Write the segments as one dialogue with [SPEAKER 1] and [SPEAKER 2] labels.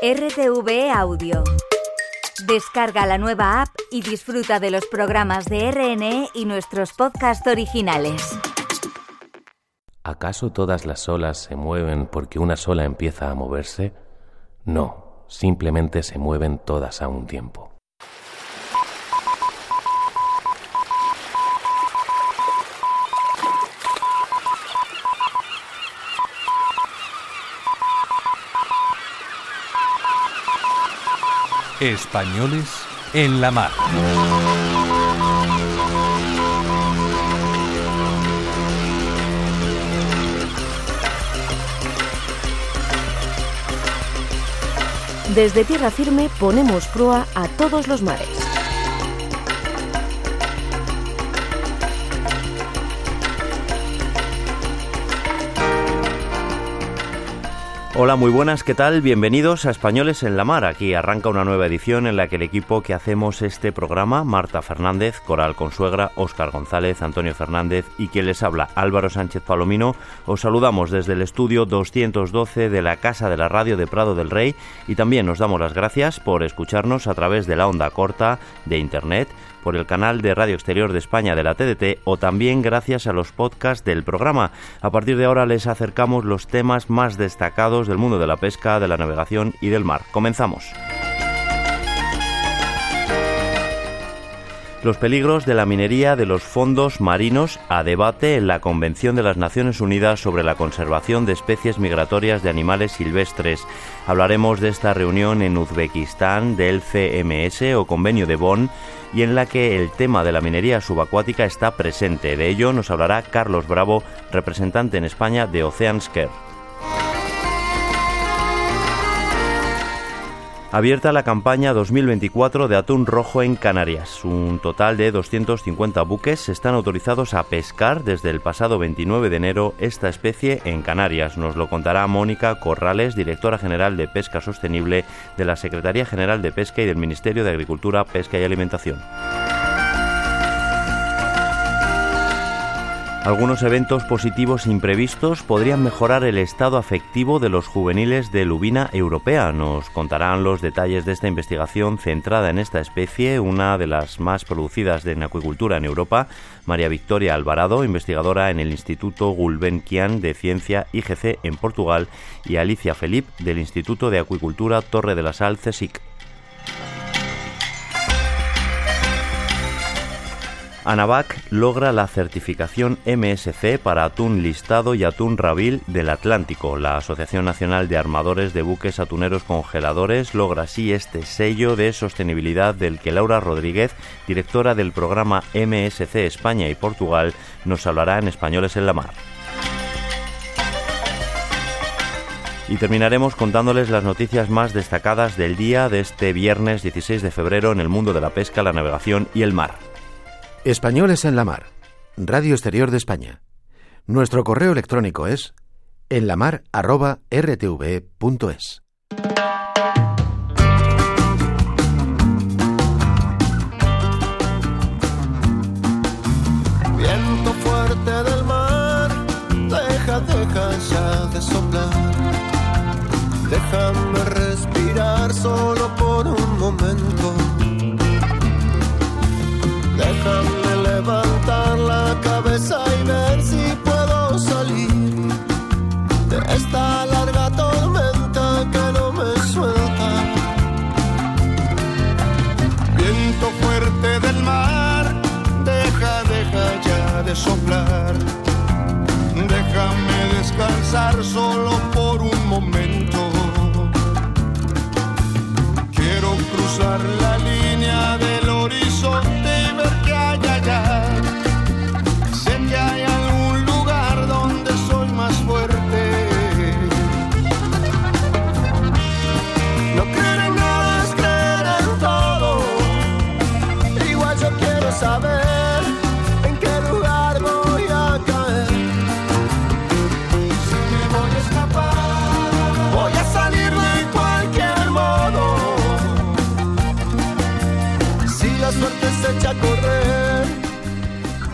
[SPEAKER 1] RTV Audio. Descarga la nueva app y disfruta de los programas de RNE y nuestros podcasts originales.
[SPEAKER 2] ¿Acaso todas las olas se mueven porque una sola empieza a moverse? No, simplemente se mueven todas a un tiempo.
[SPEAKER 3] Españoles en la mar.
[SPEAKER 4] Desde tierra firme ponemos proa a todos los mares.
[SPEAKER 5] Hola, muy buenas, ¿qué tal? Bienvenidos a Españoles en la Mar. Aquí arranca una nueva edición en la que el equipo que hacemos este programa, Marta Fernández, Coral Consuegra, Óscar González, Antonio Fernández y quien les habla, Álvaro Sánchez Palomino, os saludamos desde el estudio 212 de la Casa de la Radio de Prado del Rey y también nos damos las gracias por escucharnos a través de la onda corta de Internet por el canal de Radio Exterior de España de la TDT o también gracias a los podcasts del programa. A partir de ahora les acercamos los temas más destacados del mundo de la pesca, de la navegación y del mar. Comenzamos. Los peligros de la minería de los fondos marinos a debate en la Convención de las Naciones Unidas sobre la conservación de especies migratorias de animales silvestres. Hablaremos de esta reunión en Uzbekistán del CMS o Convenio de Bonn y en la que el tema de la minería subacuática está presente. De ello nos hablará Carlos Bravo, representante en España de Oceans Abierta la campaña 2024 de atún rojo en Canarias. Un total de 250 buques están autorizados a pescar desde el pasado 29 de enero esta especie en Canarias. Nos lo contará Mónica Corrales, directora general de Pesca Sostenible de la Secretaría General de Pesca y del Ministerio de Agricultura, Pesca y Alimentación. Algunos eventos positivos imprevistos podrían mejorar el estado afectivo de los juveniles de lubina europea. Nos contarán los detalles de esta investigación centrada en esta especie, una de las más producidas de acuicultura en Europa. María Victoria Alvarado, investigadora en el Instituto Gulbenkian de Ciencia IGC en Portugal, y Alicia Felip del Instituto de Acuicultura Torre de la Sal CSIC. Anavac logra la certificación MSC para atún listado y atún rabil del Atlántico. La Asociación Nacional de Armadores de Buques Atuneros Congeladores logra así este sello de sostenibilidad del que Laura Rodríguez, directora del programa MSC España y Portugal, nos hablará en Españoles en la Mar. Y terminaremos contándoles las noticias más destacadas del día de este viernes 16 de febrero en el mundo de la pesca, la navegación y el mar.
[SPEAKER 6] Españoles en la Mar, Radio Exterior de España. Nuestro correo electrónico es enlamar.rtv.es.
[SPEAKER 7] descansar solo por un momento. Quiero cruzar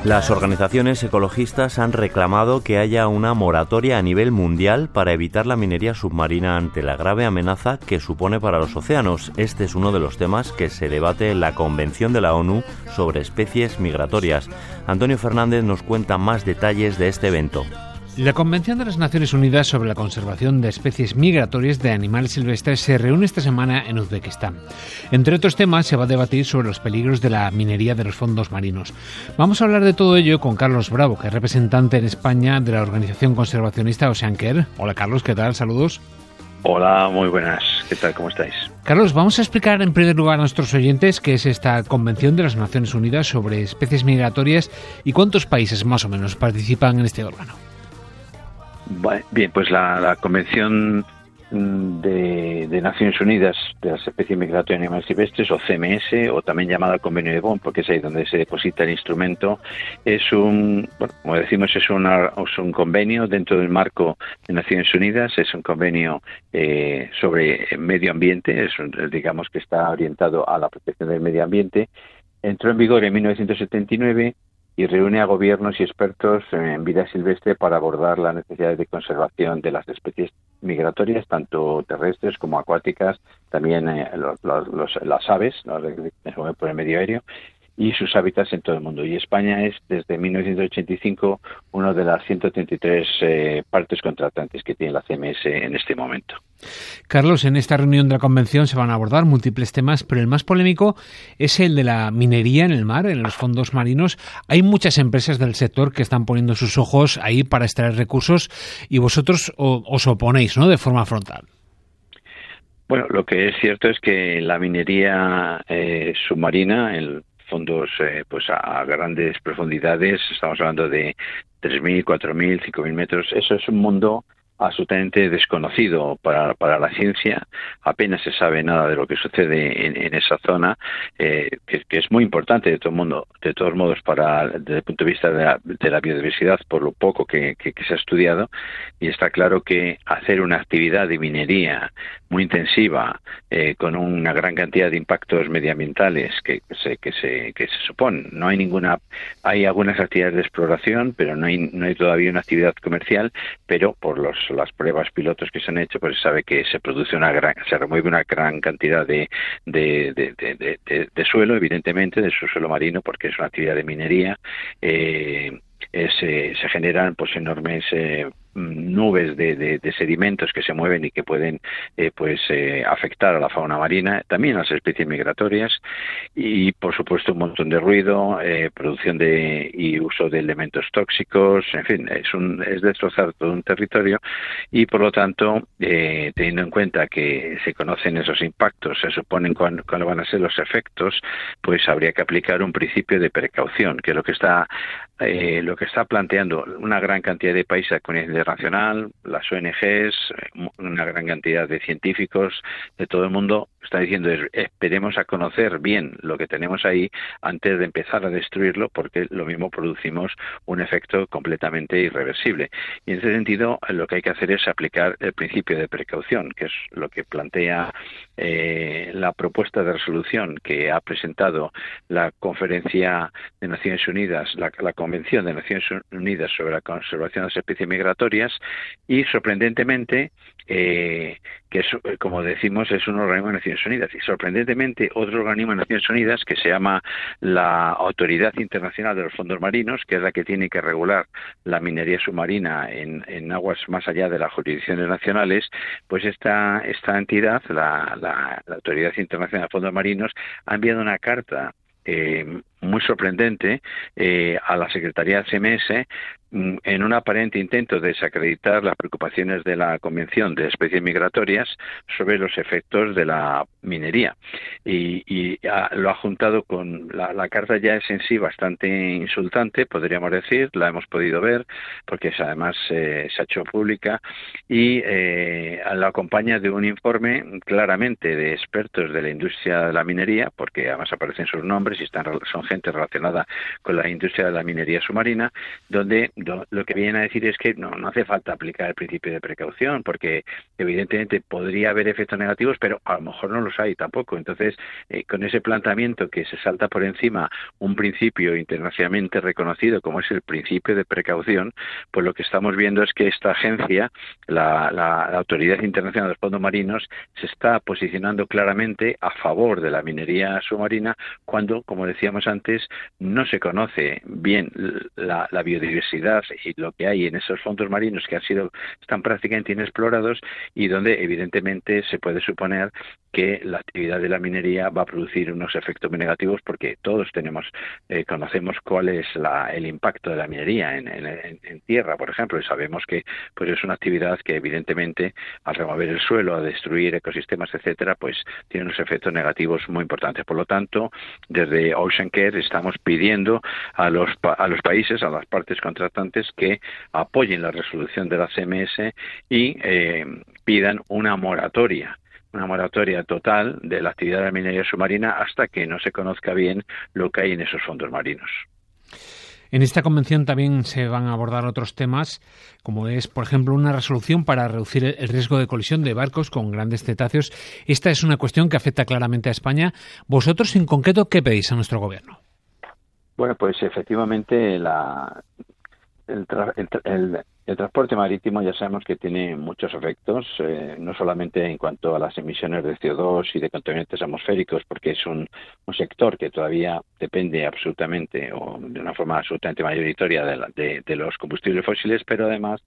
[SPEAKER 5] Las organizaciones ecologistas han reclamado que haya una moratoria a nivel mundial para evitar la minería submarina ante la grave amenaza que supone para los océanos. Este es uno de los temas que se debate en la Convención de la ONU sobre especies migratorias. Antonio Fernández nos cuenta más detalles de este evento.
[SPEAKER 8] La Convención de las Naciones Unidas sobre la Conservación de Especies Migratorias de Animales Silvestres se reúne esta semana en Uzbekistán. Entre otros temas, se va a debatir sobre los peligros de la minería de los fondos marinos. Vamos a hablar de todo ello con Carlos Bravo, que es representante en España de la organización conservacionista Oceanker. Hola Carlos, ¿qué tal? Saludos.
[SPEAKER 9] Hola, muy buenas. ¿Qué tal? ¿Cómo estáis?
[SPEAKER 8] Carlos, vamos a explicar en primer lugar a nuestros oyentes qué es esta Convención de las Naciones Unidas sobre Especies Migratorias y cuántos países más o menos participan en este órgano.
[SPEAKER 9] Bien, pues la, Convención de, Naciones Unidas de las especies migratorias y animales silvestres, o CMS, o también llamada Convenio de Bonn, porque es ahí donde se deposita el instrumento, es un, bueno, como decimos, es, un convenio dentro del marco de Naciones Unidas, es un convenio eh, sobre medio ambiente, es digamos que está orientado a la protección del medio ambiente. Entró en vigor en 1979 y reúne a gobiernos y expertos en vida silvestre para abordar las necesidades de conservación de las especies migratorias, tanto terrestres como acuáticas, también eh, las aves, por el medio aéreo, y sus hábitats en todo el mundo. Y España es, desde 1985, una de las 133 eh, partes contratantes que tiene la CMS en este momento.
[SPEAKER 8] Carlos, en esta reunión de la convención se van a abordar múltiples temas, pero el más polémico es el de la minería en el mar, en los fondos marinos. Hay muchas empresas del sector que están poniendo sus ojos ahí para extraer recursos y vosotros os oponéis, ¿no? De forma frontal.
[SPEAKER 9] Bueno, lo que es cierto es que la minería eh, submarina, el fondos eh, pues a, grandes profundidades, estamos hablando de 3.000, 4.000, 5.000 metros, eso es un mundo absolutamente desconocido para, para la ciencia, apenas se sabe nada de lo que sucede en, esa zona, eh, que, es muy importante de todo mundo, de todos modos para desde el punto de vista de la, biodiversidad, por lo poco que, se ha estudiado, y está claro que hacer una actividad de minería muy intensiva, eh, con una gran cantidad de impactos medioambientales que se, que se, que se supone, no hay ninguna, hay algunas actividades de exploración, pero no hay, no hay todavía una actividad comercial, pero por los las pruebas pilotos que se han hecho, pues se sabe que se produce una gran, se remueve una gran cantidad de, de, suelo, evidentemente, de su suelo marino, porque es una actividad de minería. Eh, se, se generan pues enormes eh, nubes de, sedimentos que se mueven y que pueden eh, pues eh, afectar a la fauna marina, también a las especies migratorias y por supuesto un montón de ruido, eh, producción de y uso de elementos tóxicos, en fin, es un es destrozar todo un territorio y por lo tanto teniendo en cuenta que se conocen esos impactos, se suponen cuándo, van a ser los efectos, pues habría que aplicar un principio de precaución, que lo que está lo que está planteando una gran cantidad de países con internacional, las ONGs, una gran cantidad de científicos de todo el mundo está diciendo esperemos a conocer bien lo que tenemos ahí antes de empezar a destruirlo porque lo mismo producimos un efecto completamente irreversible. Y en ese sentido lo que hay que hacer es aplicar el principio de precaución, que es lo que plantea eh, la propuesta de resolución que ha presentado la Conferencia de Naciones Unidas, la, la Convención de Naciones Unidas sobre la Conservación de las Especies Migratorias y sorprendentemente eh, que es, eh, como decimos es un organismo de Naciones Unidas. Y sorprendentemente otro organismo de Naciones Unidas que se llama la Autoridad Internacional de los Fondos Marinos que es la que tiene que regular la minería submarina en, en aguas más allá de las jurisdicciones nacionales pues esta esta entidad la, la, la Autoridad Internacional de Fondos Marinos ha enviado una carta eh, muy sorprendente eh, a la Secretaría CMS mm, en un aparente intento de desacreditar las preocupaciones de la Convención de Especies Migratorias sobre los efectos de la minería. Y, lo ha juntado con la, carta ya es en sí bastante insultante, podríamos decir, la hemos podido ver, porque además eh, se ha hecho pública, y eh, lo acompaña de un informe claramente de expertos de la industria de la minería, porque además aparecen sus nombres y están, son gente relacionada con la industria de la minería submarina, donde lo que vienen a decir es que no, no hace falta aplicar el principio de precaución, porque evidentemente podría haber efectos negativos, pero a lo mejor no los hay tampoco. Entonces, eh, con ese planteamiento que se salta por encima un principio internacionalmente reconocido como es el principio de precaución, pues lo que estamos viendo es que esta agencia, la, la Autoridad Internacional de los Fondos Marinos, se está posicionando claramente a favor de la minería submarina cuando, como decíamos antes, no se conoce bien la, biodiversidad y lo que hay en esos fondos marinos que han sido están prácticamente inexplorados y donde evidentemente se puede suponer que la actividad de la minería va a producir unos efectos muy negativos porque todos tenemos eh, conocemos cuál es el impacto de la minería en, tierra por ejemplo y sabemos que pues es una actividad que evidentemente al remover el suelo a destruir ecosistemas etcétera pues tiene unos efectos negativos muy importantes. Por lo tanto desde Ocean Care estamos pidiendo a los países a las partes contratantes que apoyen la resolución de la CMS y eh, pidan una moratoria una moratoria total de la actividad de la minería submarina hasta que no se conozca bien lo que hay en esos fondos marinos.
[SPEAKER 8] En esta convención también se van a abordar otros temas, como es, por ejemplo, una resolución para reducir el riesgo de colisión de barcos con grandes cetáceos. Esta es una cuestión que afecta claramente a España. ¿Vosotros, en concreto, qué pedís a nuestro gobierno?
[SPEAKER 9] Bueno, pues efectivamente la, el, el, transporte marítimo ya sabemos que tiene muchos efectos, eh, no solamente en cuanto a las emisiones de CO2 y de contaminantes atmosféricos, porque es un, un sector que todavía depende absolutamente o de una forma absolutamente mayoritaria de, de, los combustibles fósiles, pero además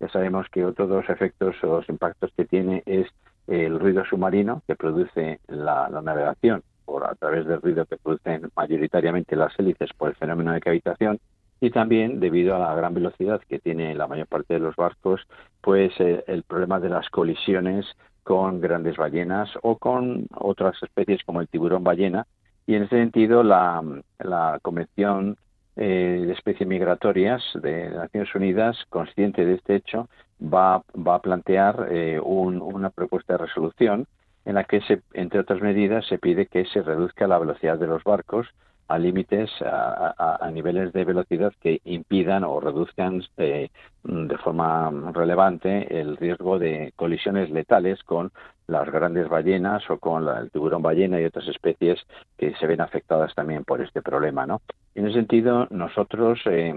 [SPEAKER 9] ya sabemos que otros dos efectos o los impactos que tiene es el ruido submarino que produce la, la navegación por a través del ruido que producen mayoritariamente las hélices por el fenómeno de cavitación y también debido a la gran velocidad que tiene la mayor parte de los barcos, pues eh, el problema de las colisiones con grandes ballenas o con otras especies como el tiburón ballena. Y en ese sentido la, la Convención eh, de Especies Migratorias de Naciones Unidas, consciente de este hecho, va, va a plantear eh, una propuesta de resolución en la que, se, entre otras medidas, se pide que se reduzca la velocidad de los barcos a límites, a, niveles de velocidad que impidan o reduzcan eh, de forma relevante el riesgo de colisiones letales con las grandes ballenas o con el tiburón ballena y otras especies que se ven afectadas también por este problema. ¿no? En ese sentido, nosotros eh,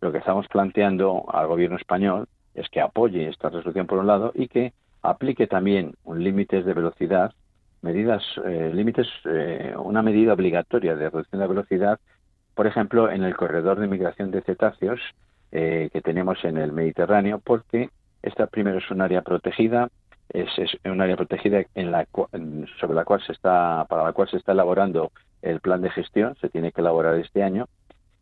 [SPEAKER 9] lo que estamos planteando al gobierno español es que apoye esta resolución por un lado y que aplique también un límites de velocidad medidas, eh, límites, eh, una medida obligatoria de reducción de velocidad, por ejemplo, en el corredor de migración de cetáceos eh, que tenemos en el Mediterráneo, porque esta primero es un área protegida, es, un área protegida en la, sobre la cual se está, para la cual se está elaborando el plan de gestión, se tiene que elaborar este año,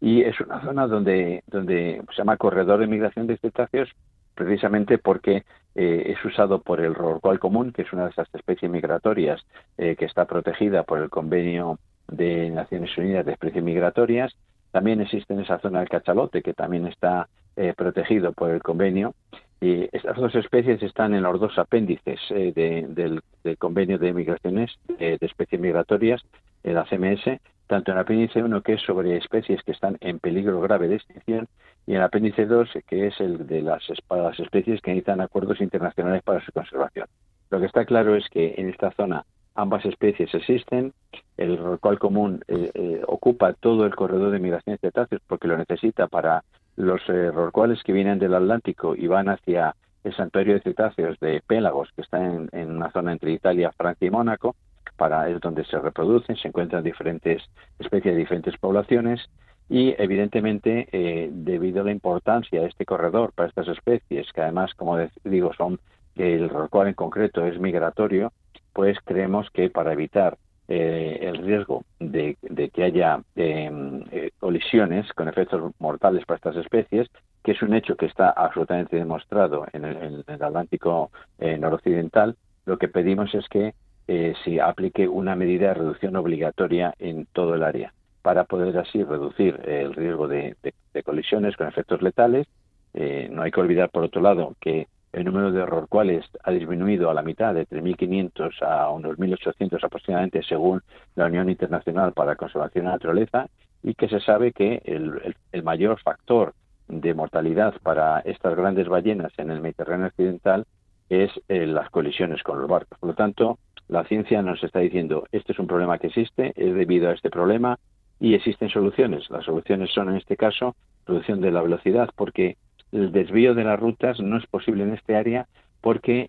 [SPEAKER 9] y es una zona donde, donde se llama corredor de migración de cetáceos precisamente porque eh, es usado por el rorcual común, que es una de esas especies migratorias eh, que está protegida por el convenio de Naciones Unidas de especies migratorias. También existe en esa zona el cachalote, que también está eh, protegido por el convenio. Y estas dos especies están en los dos apéndices del, convenio de migraciones de especies migratorias, la CMS, tanto en el apéndice 1, que es sobre especies que están en peligro grave de extinción, y en el apéndice 2, que es el de las, las especies que necesitan acuerdos internacionales para su conservación. Lo que está claro es que en esta zona ambas especies existen, el rorcual común eh, eh, ocupa todo el corredor de migración de cetáceos porque lo necesita para los eh, rorcuales que vienen del Atlántico y van hacia el santuario de cetáceos de Pélagos, que está en, en una zona entre Italia, Francia y Mónaco, para es donde se reproducen, se encuentran diferentes especies de diferentes poblaciones y evidentemente eh, debido a la importancia de este corredor para estas especies, que además, como digo, son el rorcual en concreto es migratorio, pues creemos que para evitar eh, el riesgo de, que haya em, eh, colisiones con efectos mortales para estas especies, que es un hecho que está absolutamente demostrado en el, en el Atlántico noroccidental, lo que pedimos es que eh, se aplique una medida de reducción obligatoria en todo el área para poder así reducir el riesgo de, colisiones con efectos letales. Eh, no hay que olvidar, por otro lado, que el número de rorcuales ha disminuido a la mitad, de 3.500 a unos 1.800 aproximadamente, según la Unión Internacional para la Conservación de la Naturaleza, y que se sabe que el, mayor factor de mortalidad para estas grandes ballenas en el Mediterráneo occidental es eh, las colisiones con los barcos. Por lo tanto, la ciencia nos está diciendo, este es un problema que existe, es debido a este problema y existen soluciones. Las soluciones son, en este caso, reducción de la velocidad, porque el desvío de las rutas no es posible en este área porque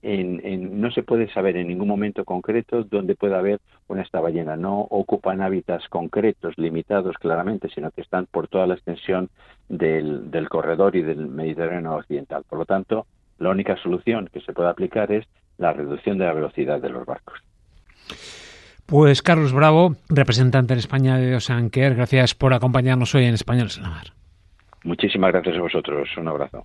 [SPEAKER 9] no se puede saber en ningún momento concreto dónde puede haber una esta ballena. No ocupan hábitats concretos, limitados claramente, sino que están por toda la extensión del, del corredor y del Mediterráneo occidental. Por lo tanto, la única solución que se puede aplicar es la reducción de la velocidad de los barcos.
[SPEAKER 8] Pues Carlos Bravo, representante en España de Osanquer, gracias por acompañarnos hoy en Español en la Mar.
[SPEAKER 9] Muchísimas gracias a vosotros. Un abrazo.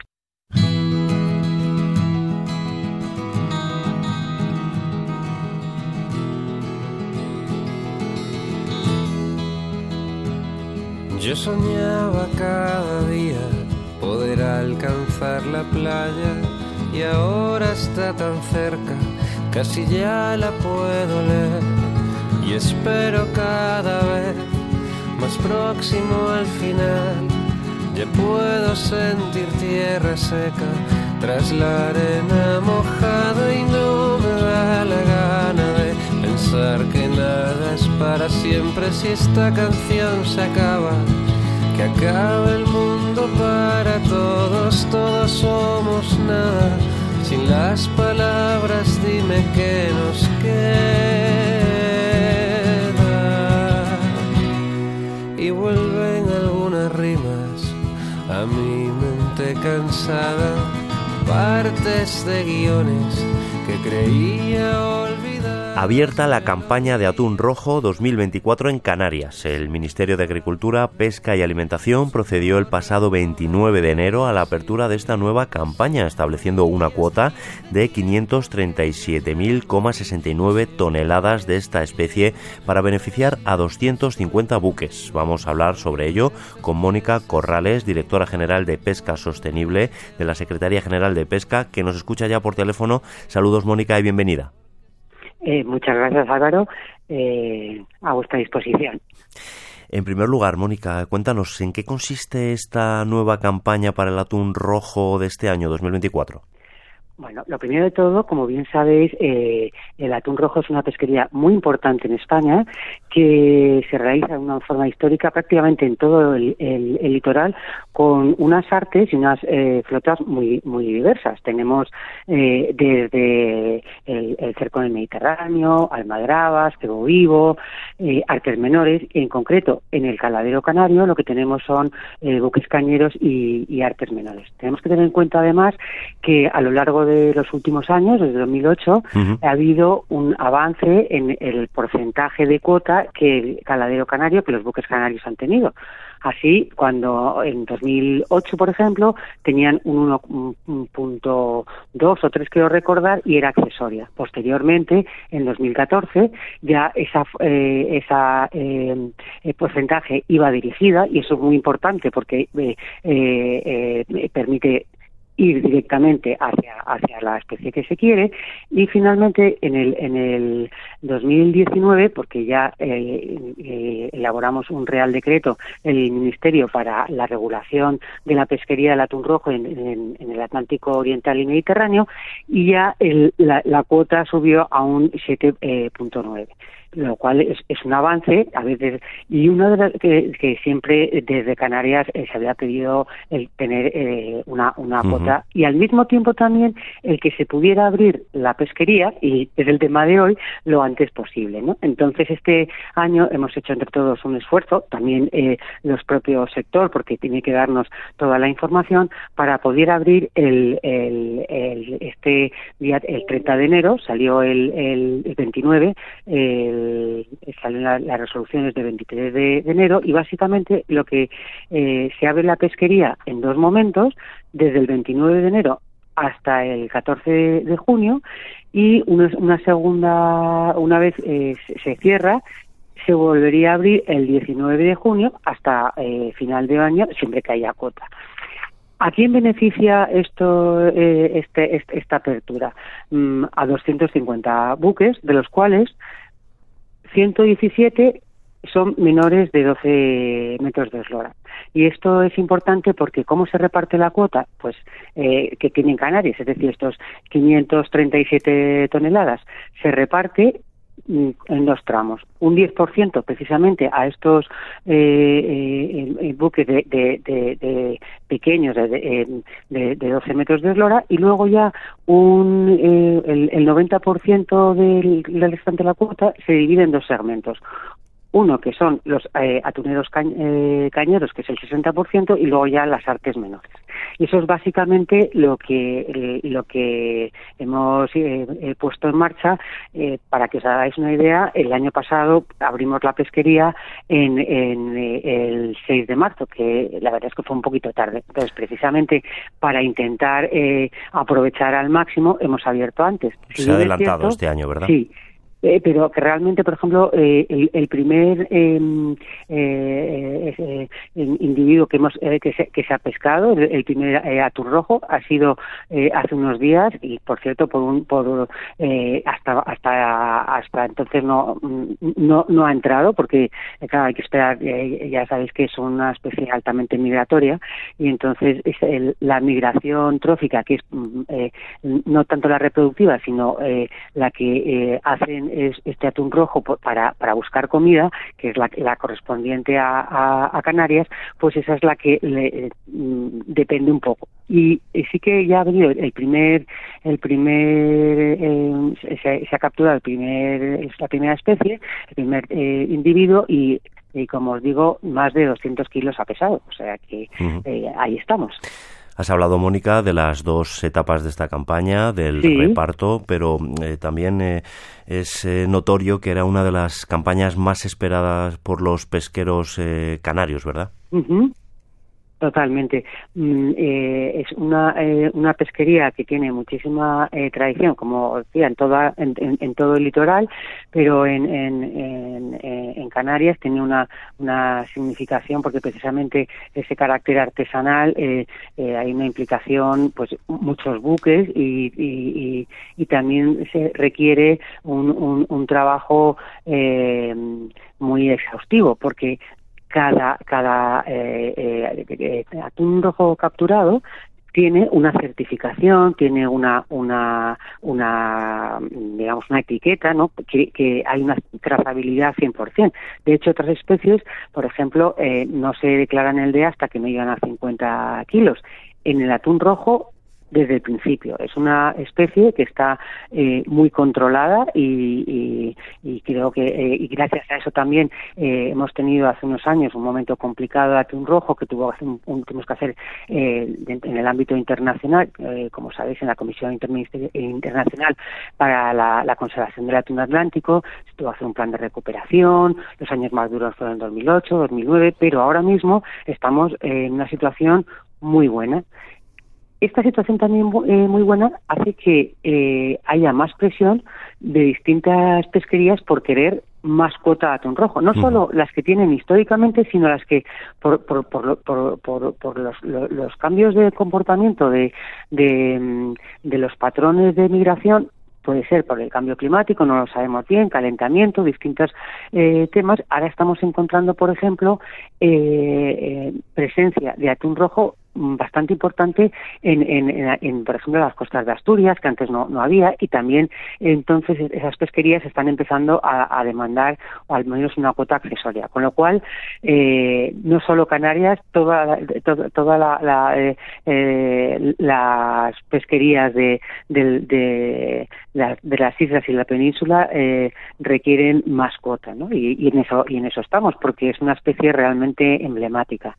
[SPEAKER 10] Yo soñaba cada día poder alcanzar la playa y ahora está tan cerca, casi ya la puedo leer y espero cada vez más próximo al final. Ya puedo sentir tierra seca tras la arena mojada y no me da la gana de pensar que nada es para siempre si esta canción se acaba. Que acabe el mundo para todos, todos somos nada. Sin las palabras dime que nos queda. Y vuelven algunas rimas a mi mente cansada, partes de guiones que creía olvidar.
[SPEAKER 5] Abierta la campaña de atún rojo 2024 en Canarias. El Ministerio de Agricultura, Pesca y Alimentación procedió el pasado 29 de enero a la apertura de esta nueva campaña, estableciendo una cuota de 537.069 toneladas de esta especie para beneficiar a 250 buques. Vamos a hablar sobre ello con Mónica Corrales, directora general de Pesca Sostenible de la Secretaría General de Pesca, que nos escucha ya por teléfono. Saludos, Mónica, y bienvenida.
[SPEAKER 11] Eh, muchas gracias, Álvaro. Eh, a vuestra disposición.
[SPEAKER 5] En primer lugar, Mónica, cuéntanos, ¿en qué consiste esta nueva campaña para el atún rojo de este año 2024?
[SPEAKER 11] Bueno, lo primero de todo, como bien sabéis, eh, el atún rojo es una pesquería muy importante en España que se realiza de una forma histórica prácticamente en todo el, litoral con unas artes y unas eh, flotas muy muy diversas. Tenemos eh, desde el, el, cerco del Mediterráneo, almadrabas, cebo vivo, artes menores. En concreto, en el caladero canario lo que tenemos son buques cañeros y, y artes menores. Tenemos que tener en cuenta además que a lo largo de los últimos años, desde 2008, ha habido un avance en el porcentaje de cuota que el caladero canario, que los buques canarios han tenido. Así, cuando en 2008, por ejemplo, tenían un 1.2 o 3, quiero recordar, y era accesoria. Posteriormente, en 2014, ya esa, eh, esa eh, porcentaje iba dirigida, y eso es muy importante porque eh, permite ir directamente hacia, hacia la especie que se quiere. Y finalmente en el, en el 2019, porque ya eh, eh, elaboramos un real decreto el Ministerio para la regulación de la pesquería del atún rojo en, el Atlántico Oriental y Mediterráneo y ya la, la, cuota subió a un 7.9 lo cual es, es, un avance a veces y uno de las que, siempre desde Canarias eh, se había pedido el tener eh, una una cuota y al mismo tiempo también el que se pudiera abrir la pesquería y es el tema de hoy lo antes posible no entonces este año hemos hecho entre todos un esfuerzo también eh, los propios sector porque tiene que darnos toda la información para poder abrir el, el, el este día el 30 de enero salió el, el 29 el salen las resoluciones de 23 de, enero y básicamente lo que eh, se abre la pesquería en dos momentos, desde el 29 de enero hasta el 14 de, junio y una, segunda, una vez eh, se cierra, se volvería a abrir el 19 de junio hasta eh, final de año, siempre que haya cuota. ¿A quién beneficia esto, este, este, esta apertura? Mm, a 250 buques, de los cuales 117 son menores de 12 metros de eslora. Y esto es importante porque ¿cómo se reparte la cuota? Pues eh, que tienen Canarias, es decir, estos 537 toneladas, se reparte en dos tramos. Un 10% precisamente a estos eh, eh, eh buques de, de, de, pequeños de, de, 12 metros de eslora y luego ya un, eh, el, el 90% del, del restante de la cuota se divide en dos segmentos. Uno que son los eh, atuneros eh, cañeros, que es el 60%, y luego ya las artes menores. Y eso es básicamente lo que, lo que hemos eh, puesto en marcha. para que os hagáis una idea, el año pasado abrimos la pesquería en, en el 6 de marzo, que la verdad es que fue un poquito tarde. Entonces, precisamente para intentar aprovechar al máximo, hemos abierto antes.
[SPEAKER 5] Se ha adelantado este año, ¿verdad?
[SPEAKER 11] Sí, eh, pero que realmente, por ejemplo, eh, el, el, primer em, eh, eh, individuo que hemos que se, que, se, ha pescado, el, primer atún rojo, ha sido hace unos días y, por cierto, por un por hasta hasta hasta entonces no no no ha entrado porque claro hay que esperar ya sabéis que es una especie altamente migratoria y entonces es la migración trófica que es mm, no tanto la reproductiva sino la que hacen es este atún rojo para, para buscar comida, que es la, la correspondiente a, a, Canarias, pues esa es la que le, mm, depende un poco. Y, sí que ya ha venido el primer, el primer, eh, se, ha capturado el primer, la primera especie, el primer eh, individuo y y como os digo, más de 200 kilos ha pesado, o sea que eh, ahí estamos.
[SPEAKER 5] Has hablado, Mónica, de las dos etapas de esta campaña, del reparto, pero eh, también eh, es eh, notorio que era una de las campañas más esperadas por los pesqueros canarios, ¿verdad?
[SPEAKER 11] Totalmente. Mm, eh, es una, eh, una pesquería que tiene muchísima eh, tradición, como decía, en, toda, en, en, todo el litoral, pero en, en, en, Canarias tiene una, una significación porque precisamente ese carácter artesanal hay una implicación, pues muchos buques y, y, y, también se requiere un, un, un trabajo muy exhaustivo porque cada, cada eh, eh, eh, atún rojo capturado tiene una certificación, tiene una, una, una digamos, una etiqueta, ¿no? Que, que hay una trazabilidad 100%. De hecho, otras especies, por ejemplo, eh, no se declaran el de hasta que no llegan a 50 kilos. En el atún rojo desde el principio. Es una especie que está eh, muy controlada y, creo que eh, y gracias a eso también eh, hemos tenido hace unos años un momento complicado de atún rojo que tuvo un, un, tuvimos que hacer en el ámbito internacional, como sabéis, en la Comisión Internacional para la, conservación del atún atlántico, se tuvo que hacer un plan de recuperación, los años más duros fueron 2008, 2009, pero ahora mismo estamos en una situación muy buena esta situación también eh, muy buena hace que eh, haya más presión de distintas pesquerías por querer más cuota de atún rojo. No solo las que tienen históricamente, sino las que por, por, por, por los, los, cambios de comportamiento de, de, mm, de los patrones de migración puede ser por el cambio climático, no lo sabemos bien, calentamiento, distintos eh, temas. Ahora estamos encontrando, por ejemplo, eh, presencia de atún rojo bastante importante en, en, en, por ejemplo, las costas de Asturias, que antes no, no había, y también entonces esas pesquerías están empezando a, demandar o al menos una cuota accesoria. Con lo cual, eh, no solo Canarias, toda, toda, la, eh, eh, las pesquerías de, de, de, de, las islas y la península requieren más cuota, ¿no? Y, y, en eso, y en eso estamos, porque es una especie realmente emblemática.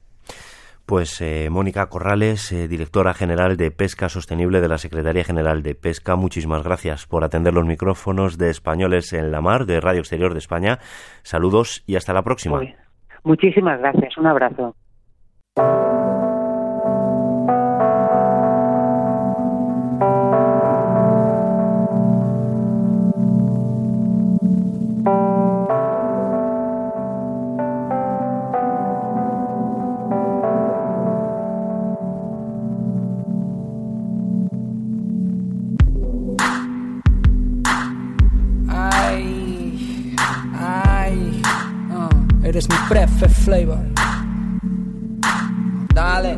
[SPEAKER 5] Pues eh, Mónica Corrales, eh, directora general de Pesca Sostenible de la Secretaría General de Pesca, muchísimas gracias por atender los micrófonos de Españoles en la Mar de Radio Exterior de España. Saludos y hasta la próxima.
[SPEAKER 11] muchísimas gracias. Un abrazo.
[SPEAKER 12] Eres mi prefe flavor. Dale,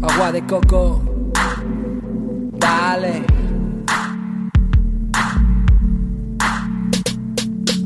[SPEAKER 12] agua de coco. Dale.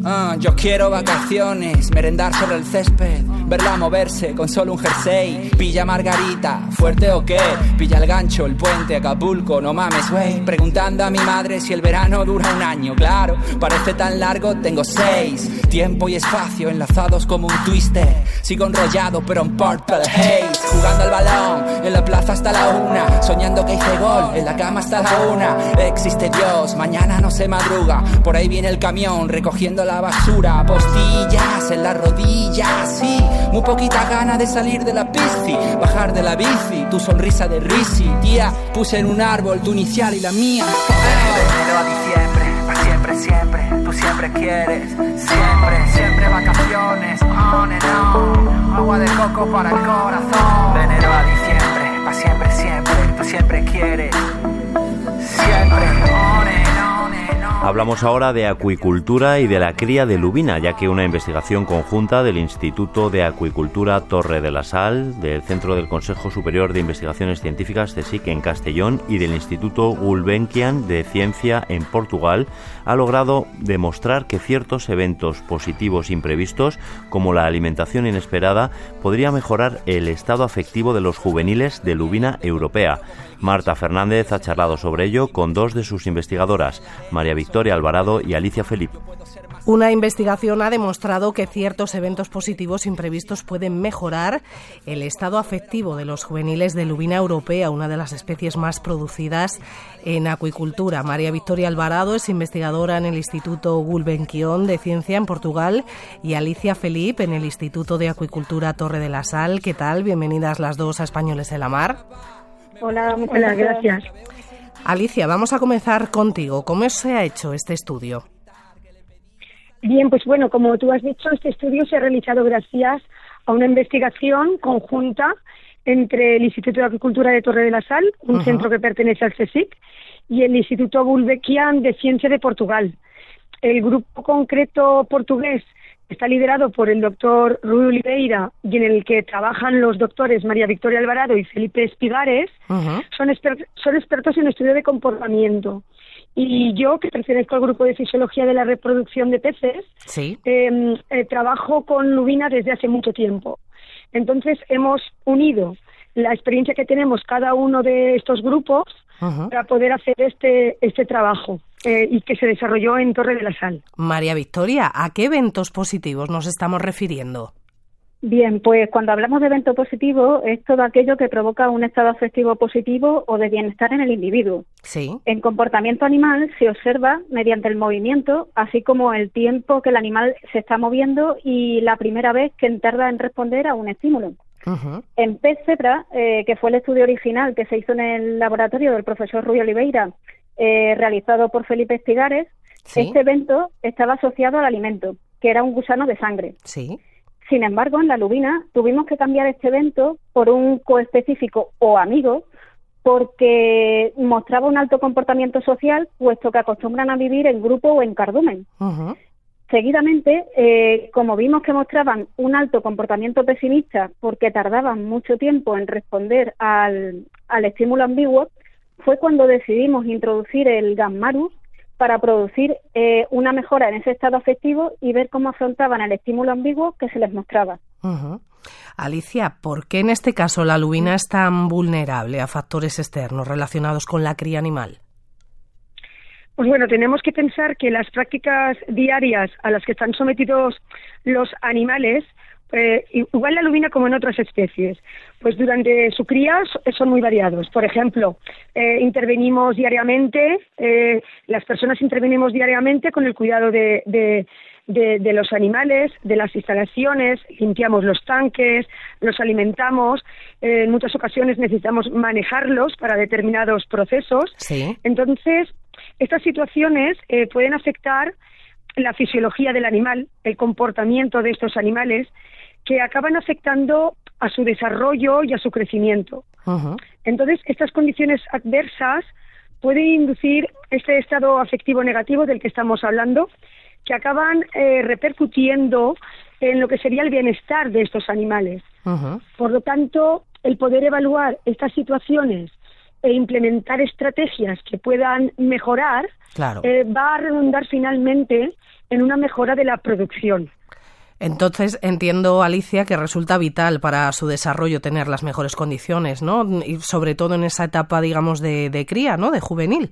[SPEAKER 12] Ah, yo quiero vacaciones, merendar sobre el césped, verla moverse con solo un jersey. Pilla Margarita, fuerte o qué, pilla el gancho, el puente, Acapulco, no mames, wey. Preguntando a mi madre si el verano dura un año, claro, parece tan largo, tengo seis. Tiempo y espacio enlazados como un twister. Sigo enrollado, pero en purple haze. Jugando al balón, en la plaza hasta la una. Soñando que hice gol, en la cama hasta la una. Existe Dios, mañana no se madruga. Por ahí viene el camión recogiendo la basura. Postillas en las rodillas, sí. Muy poquita gana de salir de la pisci. Bajar de la bici, tu sonrisa de risi. Tía, puse en un árbol tu inicial y la mía.
[SPEAKER 13] Siempre, siempre, tú siempre quieres, siempre, siempre vacaciones, on and on, agua de coco para el corazón. De enero a diciembre, para siempre, siempre, tú siempre quieres, siempre,
[SPEAKER 5] Hablamos ahora de acuicultura y de la cría de lubina, ya que una investigación conjunta del Instituto de Acuicultura Torre de la Sal, del Centro del Consejo Superior de Investigaciones Científicas CSIC en Castellón y del Instituto Gulbenkian de Ciencia en Portugal ha logrado demostrar que ciertos eventos positivos imprevistos, como la alimentación inesperada, podría mejorar el estado afectivo de los juveniles de lubina europea. Marta Fernández ha charlado sobre ello con dos de sus investigadoras, María Victoria Alvarado y Alicia Felipe.
[SPEAKER 14] Una investigación ha demostrado que ciertos eventos positivos imprevistos pueden mejorar el estado afectivo de los juveniles de lubina europea, una de las especies más producidas en acuicultura. María Victoria Alvarado es investigadora en el Instituto Gulbenkian de Ciencia en Portugal y Alicia Felipe en el Instituto de Acuicultura Torre de la Sal. ¿Qué tal? Bienvenidas las dos a Españoles en la Mar.
[SPEAKER 15] Hola, muchas gracias.
[SPEAKER 14] Alicia, vamos a comenzar contigo. ¿Cómo se ha hecho este estudio?
[SPEAKER 15] Bien, pues bueno, como tú has dicho, este estudio se ha realizado gracias a una investigación conjunta entre el Instituto de Agricultura de Torre de la Sal, un centro que pertenece al CSIC, y el Instituto Gulbenkian de Ciencia de Portugal. El grupo concreto portugués está liderado por el doctor Rui Oliveira y en el que trabajan los doctores María Victoria Alvarado y Felipe Espigares, son, exper- son expertos en estudio de comportamiento. Y yo, que pertenezco al grupo de fisiología de la reproducción de peces,
[SPEAKER 14] Sí.
[SPEAKER 15] eh, eh, trabajo con lubina desde hace mucho tiempo. Entonces hemos unido la experiencia que tenemos cada uno de estos grupos para poder hacer este, este trabajo eh, y que se desarrolló en Torre de la Sal.
[SPEAKER 14] María Victoria, ¿a qué eventos positivos nos estamos refiriendo?
[SPEAKER 16] Bien, pues cuando hablamos de evento positivo es todo aquello que provoca un estado afectivo positivo o de bienestar en el individuo.
[SPEAKER 14] Sí.
[SPEAKER 16] En comportamiento animal se observa mediante el movimiento, así como el tiempo que el animal se está moviendo y la primera vez que tarda en responder a un estímulo. En pez cebra, eh, que fue el estudio original que se hizo en el laboratorio del profesor Rui Oliveira, eh, realizado por Felipe Estigares,
[SPEAKER 14] Sí.
[SPEAKER 16] este evento estaba asociado al alimento, que era un gusano de sangre.
[SPEAKER 14] Sí.
[SPEAKER 16] Sin embargo, en la lubina tuvimos que cambiar este evento por un coespecífico o amigo porque mostraba un alto comportamiento social, puesto que acostumbran a vivir en grupo o en cardumen. Seguidamente, eh, como vimos que mostraban un alto comportamiento pesimista porque tardaban mucho tiempo en responder al, estímulo ambiguo, fue cuando decidimos introducir el gammarus para producir eh, una mejora en ese estado afectivo y ver cómo afrontaban el estímulo ambiguo que se les mostraba.
[SPEAKER 14] Alicia, ¿por qué en este caso la lubina es tan vulnerable a factores externos relacionados con la cría animal?
[SPEAKER 15] Pues bueno, tenemos que pensar que las prácticas diarias a las que están sometidos los animales, eh, igual la lubina como en otras especies, pues durante su cría so- son muy variados. Por ejemplo, eh, intervenimos diariamente, eh, las personas intervenimos diariamente con el cuidado de, de- de- de los animales, de las instalaciones, limpiamos los tanques, los alimentamos, eh, en muchas ocasiones necesitamos manejarlos para determinados procesos.
[SPEAKER 14] Sí.
[SPEAKER 15] Entonces, estas situaciones eh, pueden afectar la fisiología del animal, el comportamiento de estos animales, que acaban afectando a su desarrollo y a su crecimiento. Entonces, estas condiciones adversas pueden inducir este estado afectivo negativo del que estamos hablando, que acaban eh, repercutiendo en lo que sería el bienestar de estos animales. Por lo tanto, el poder evaluar estas situaciones e implementar estrategias que puedan mejorar eh, va a redundar finalmente en una mejora de la producción.
[SPEAKER 14] Entonces entiendo, Alicia, que resulta vital para su desarrollo tener las mejores condiciones, ¿no? Y sobre todo en esa etapa, digamos, de, cría, ¿no? De juvenil.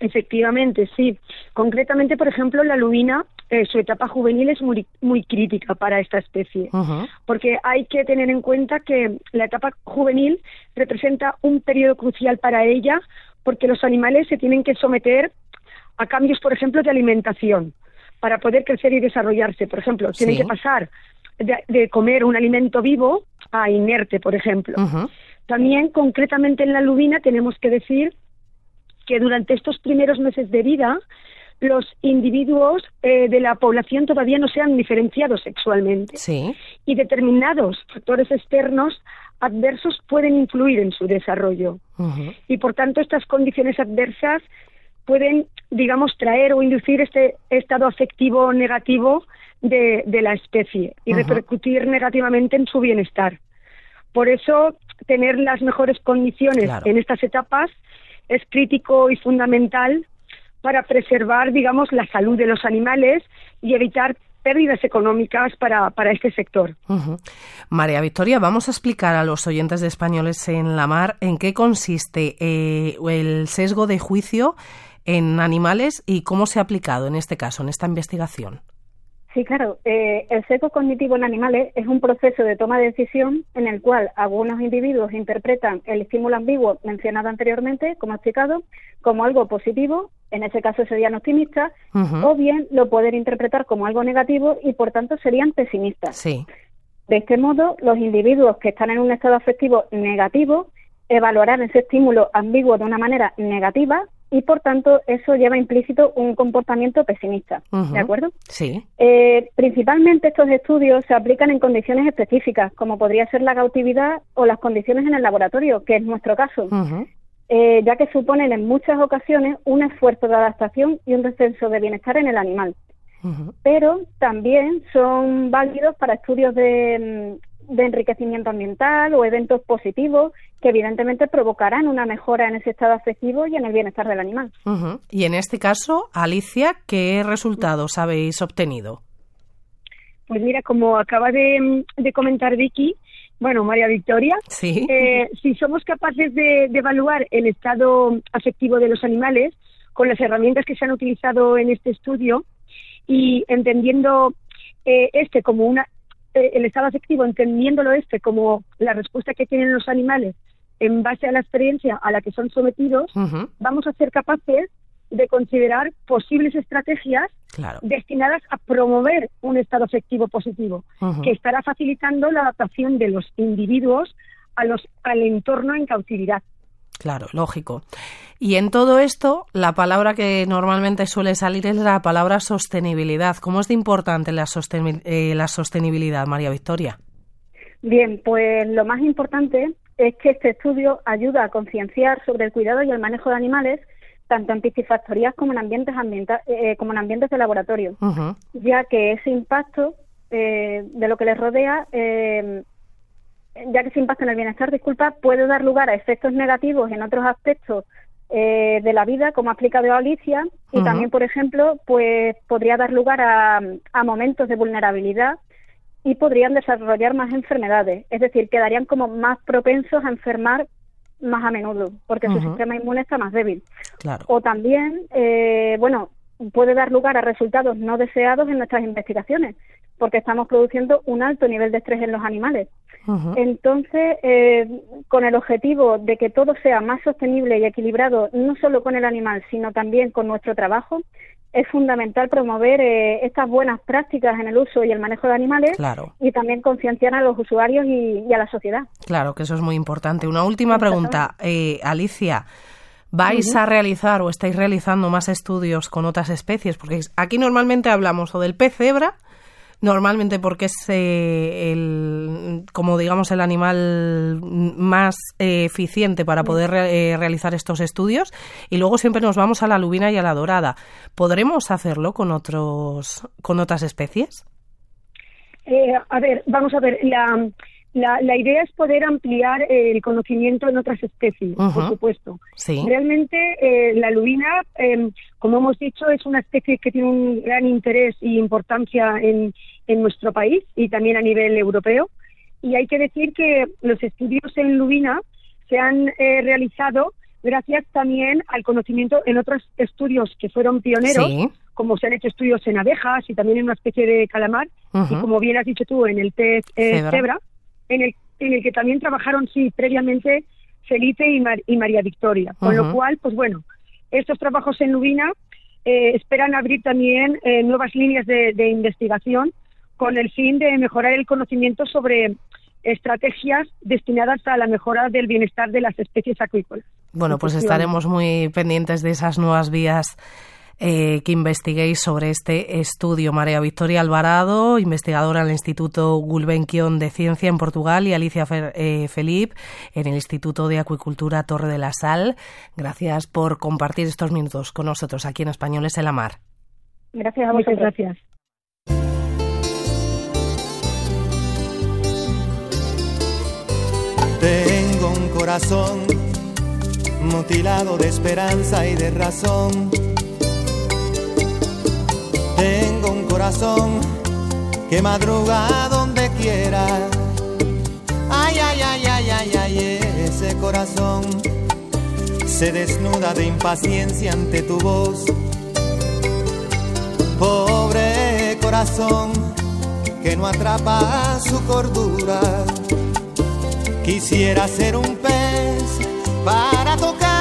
[SPEAKER 15] Efectivamente, sí. Concretamente, por ejemplo, la lubina, eh, su etapa juvenil es muy, muy crítica para esta especie, porque hay que tener en cuenta que la etapa juvenil representa un periodo crucial para ella, porque los animales se tienen que someter a cambios, por ejemplo, de alimentación para poder crecer y desarrollarse. Por ejemplo, tienen que pasar de, comer un alimento vivo a inerte, por ejemplo. También, concretamente en la lubina, tenemos que decir que durante estos primeros meses de vida, los individuos eh, de la población todavía no se han diferenciado sexualmente. Y determinados factores externos adversos pueden influir en su desarrollo. Y por tanto, estas condiciones adversas pueden, digamos, traer o inducir este estado afectivo negativo de, la especie y repercutir negativamente en su bienestar. Por eso, tener las mejores condiciones en estas etapas es crítico y fundamental para preservar, digamos, la salud de los animales y evitar pérdidas económicas para, para este sector.
[SPEAKER 14] María Victoria, vamos a explicar a los oyentes de españoles en la mar en qué consiste eh, el sesgo de juicio en animales y cómo se ha aplicado en este caso, en esta investigación.
[SPEAKER 16] Sí, claro. Eh, el sesgo cognitivo en animales es un proceso de toma de decisión en el cual algunos individuos interpretan el estímulo ambiguo mencionado anteriormente, como explicado, como algo positivo, en ese caso serían optimistas, o bien lo pueden interpretar como algo negativo y por tanto serían pesimistas.
[SPEAKER 14] Sí.
[SPEAKER 16] De este modo, los individuos que están en un estado afectivo negativo evaluarán ese estímulo ambiguo de una manera negativa y por tanto eso lleva implícito un comportamiento pesimista, ¿de acuerdo?
[SPEAKER 14] Sí.
[SPEAKER 16] Eh, principalmente estos estudios se aplican en condiciones específicas, como podría ser la cautividad o las condiciones en el laboratorio, que es nuestro caso, eh, ya que suponen en muchas ocasiones un esfuerzo de adaptación y un descenso de bienestar en el animal. Pero también son válidos para estudios de, de enriquecimiento ambiental o eventos positivos que evidentemente provocarán una mejora en ese estado afectivo y en el bienestar del animal.
[SPEAKER 14] Y en este caso, Alicia, ¿qué resultados habéis obtenido?
[SPEAKER 15] Pues mira, como acaba de, comentar Vicky, bueno, María Victoria,
[SPEAKER 14] ¿Sí?
[SPEAKER 15] Eh, si somos capaces de, evaluar el estado afectivo de los animales con las herramientas que se han utilizado en este estudio y entendiendo eh, este como una eh, el estado afectivo, entendiéndolo este como la respuesta que tienen los animales en base a la experiencia a la que son sometidos, vamos a ser capaces de considerar posibles estrategias destinadas a promover un estado afectivo positivo, que estará facilitando la adaptación de los individuos a los, al entorno en cautividad.
[SPEAKER 14] Claro, lógico. Y en todo esto, la palabra que normalmente suele salir es la palabra sostenibilidad. ¿Cómo es de importante la, eh, la sostenibilidad, María Victoria?
[SPEAKER 16] Bien, pues lo más importante es que este estudio ayuda a concienciar sobre el cuidado y el manejo de animales tanto en piscifactorías como en ambientes eh, como en ambientes de laboratorio, ya que ese impacto eh, de lo que les rodea ya que se impacta en el bienestar, disculpa, puede dar lugar a efectos negativos en otros aspectos eh, de la vida, como ha explicado Alicia, y también, por ejemplo, pues podría dar lugar a, momentos de vulnerabilidad y podrían desarrollar más enfermedades, es decir, quedarían como más propensos a enfermar más a menudo, porque su sistema inmune está más débil. O también, eh, bueno, puede dar lugar a resultados no deseados en nuestras investigaciones, porque estamos produciendo un alto nivel de estrés en los animales. Entonces, eh, con el objetivo de que todo sea más sostenible y equilibrado, no solo con el animal, sino también con nuestro trabajo, es fundamental promover eh, estas buenas prácticas en el uso y el manejo de animales y también concienciar a los usuarios y, a la sociedad.
[SPEAKER 14] Claro, que eso es muy importante. Una última pregunta, eh, Alicia. ¿Vais a realizar o estáis realizando más estudios con otras especies? Porque aquí normalmente hablamos o del pez cebra, normalmente porque es eh, el, como digamos el animal más eh, eficiente para poder eh, realizar estos estudios y luego siempre nos vamos a la lubina y a la dorada. ¿Podremos hacerlo con otros con otras especies?
[SPEAKER 15] Eh, a ver, vamos a ver, la, la, idea es poder ampliar el conocimiento en otras especies, por supuesto. Realmente eh, la lubina, em, como hemos dicho, es una especie que tiene un gran interés y importancia en, en nuestro país y también a nivel europeo. Y hay que decir que los estudios en lubina se han eh, realizado gracias también al conocimiento en otros estudios que fueron pioneros, como se han hecho estudios en abejas y también en una especie de calamar, y como bien has dicho tú, en el pez eh, cebra en el, en el que también trabajaron, sí, previamente Felipe y, María Victoria. Con lo cual, pues bueno, estos trabajos en Lubina eh, esperan abrir también eh, nuevas líneas de, investigación con el fin de mejorar el conocimiento sobre estrategias destinadas a la mejora del bienestar de las especies acuícolas.
[SPEAKER 14] Bueno, pues estaremos muy pendientes de esas nuevas vías eh, que investiguéis sobre este estudio. María Victoria Alvarado, investigadora del Instituto Gulbenkian de Ciencia en Portugal, y Alicia eh, Felip en el Instituto de Acuicultura Torre de la Sal. Gracias por compartir estos minutos con nosotros aquí en Españoles en la Mar.
[SPEAKER 15] Gracias a Muchas gracias.
[SPEAKER 7] Tengo un corazón mutilado de esperanza y de razón tengo un corazón que madruga donde quiera. Ay, ay, ay, ay, ay, ay, ese corazón se desnuda de impaciencia ante tu voz. Pobre corazón que no atrapa su cordura. Quisiera ser un pez para tocar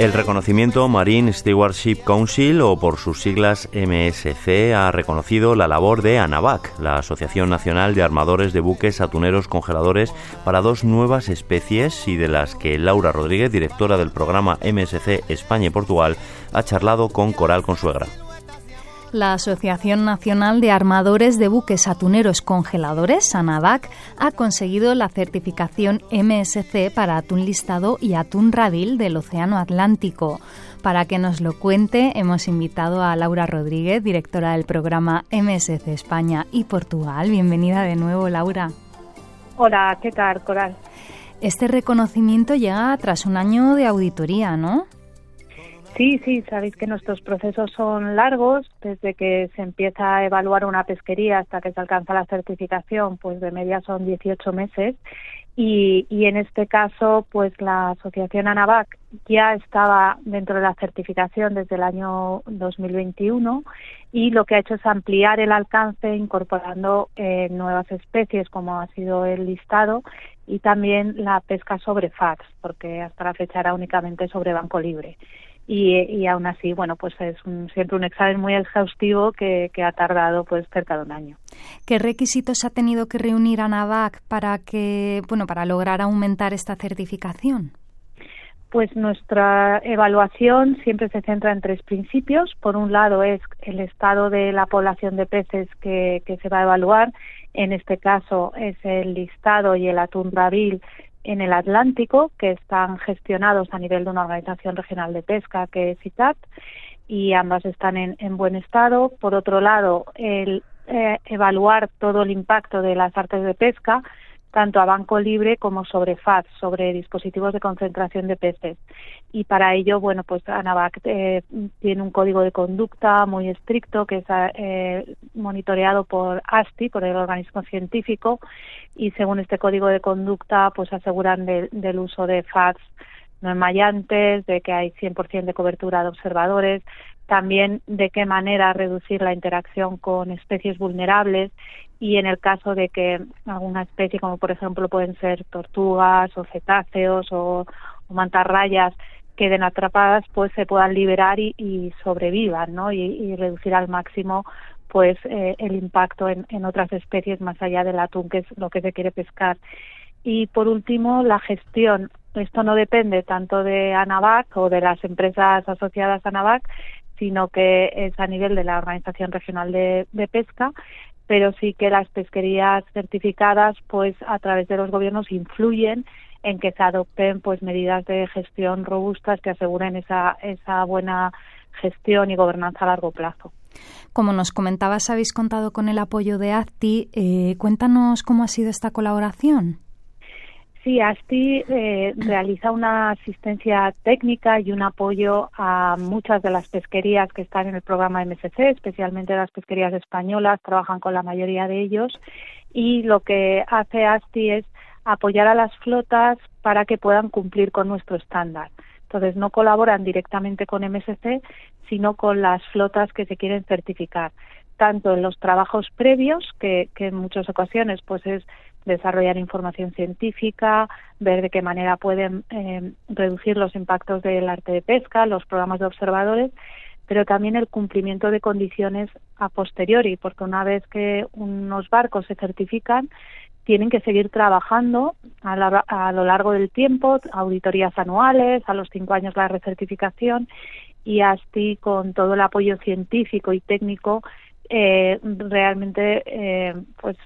[SPEAKER 5] el reconocimiento Marine Stewardship Council, o por sus siglas MSC, ha reconocido la labor de ANAVAC, la Asociación Nacional de Armadores de Buques Atuneros Congeladores, para dos nuevas especies y de las que Laura Rodríguez, directora del programa MSC España y Portugal, ha charlado con Coral Consuegra.
[SPEAKER 17] La Asociación Nacional de Armadores de Buques Atuneros Congeladores, ANAVAC, ha conseguido la certificación MSC para atún listado y atún radil del Océano Atlántico. Para que nos lo cuente, hemos invitado a Laura Rodríguez, directora del programa MSC España y Portugal. Bienvenida de nuevo, Laura.
[SPEAKER 18] Hola, ¿qué tal, Coral?
[SPEAKER 17] Este reconocimiento llega tras un año de auditoría, ¿no?
[SPEAKER 18] Sí, sí, sabéis que nuestros procesos son largos, desde que se empieza a evaluar una pesquería hasta que se alcanza la certificación, pues de media son 18 meses. Y, y en este caso, pues la Asociación ANAVAC ya estaba dentro de la certificación desde el año 2021 y lo que ha hecho es ampliar el alcance incorporando eh, nuevas especies como ha sido el listado y también la pesca sobre fax, porque hasta la fecha era únicamente sobre banco libre y, y aún así, bueno, pues es siempre un examen muy exhaustivo que, ha tardado pues cerca de un año.
[SPEAKER 17] ¿Qué requisitos ha tenido que reunir ANAVAC para que, bueno, para lograr aumentar esta certificación?
[SPEAKER 18] Pues nuestra evaluación siempre se centra en tres principios. Por un lado es el estado de la población de peces que, que se va a evaluar. En este caso es el listado y el atún rabil en el Atlántico, que están gestionados a nivel de una organización regional de pesca que es ITAT, y ambas están en, en buen estado. Por otro lado, el eh, evaluar todo el impacto de las artes de pesca tanto a banco libre como sobre FAD, sobre dispositivos de concentración de peces. Y para ello, bueno, pues ANAVAC eh, tiene un código de conducta muy estricto que es eh, monitoreado por ASTI, por el organismo científico, y según este código de conducta, pues aseguran del uso de FADs no enmallantes, de que hay 100% de cobertura de observadores, también de qué manera reducir la interacción con especies vulnerables y en el caso de que alguna especie, como por ejemplo pueden ser tortugas o cetáceos o, mantarrayas, queden atrapadas, pues se puedan liberar y, sobrevivan, ¿no? Y, reducir al máximo pues eh, el impacto en, en, otras especies más allá del atún, que es lo que se quiere pescar. Y por último, la gestión. Esto no depende tanto de ANAVAC o de las empresas asociadas a ANAVAC, sino que es a nivel de la Organización Regional de, Pesca, pero sí que las pesquerías certificadas, pues a través de los gobiernos influyen en que se adopten pues medidas de gestión robustas que aseguren esa, esa buena gestión y gobernanza a largo plazo.
[SPEAKER 17] Como nos comentabas, habéis contado con el apoyo de ACTI. Eh, cuéntanos cómo ha sido esta colaboración.
[SPEAKER 18] Sí, ASTI eh, realiza una asistencia técnica y un apoyo a muchas de las pesquerías que están en el programa MSC, especialmente las pesquerías españolas, trabajan con la mayoría de ellos y lo que hace ASTI es apoyar a las flotas para que puedan cumplir con nuestro estándar. Entonces no colaboran directamente con MSC, sino con las flotas que se quieren certificar, tanto en los trabajos previos, que, que en muchas ocasiones pues es desarrollar información científica, ver de qué manera pueden eh, reducir los impactos del arte de pesca, los programas de observadores, pero también el cumplimiento de condiciones a posteriori, porque una vez que unos barcos se certifican, tienen que seguir trabajando a, lo largo del tiempo, auditorías anuales, a los cinco años la recertificación y así con todo el apoyo científico y técnico eh, realmente eh, pues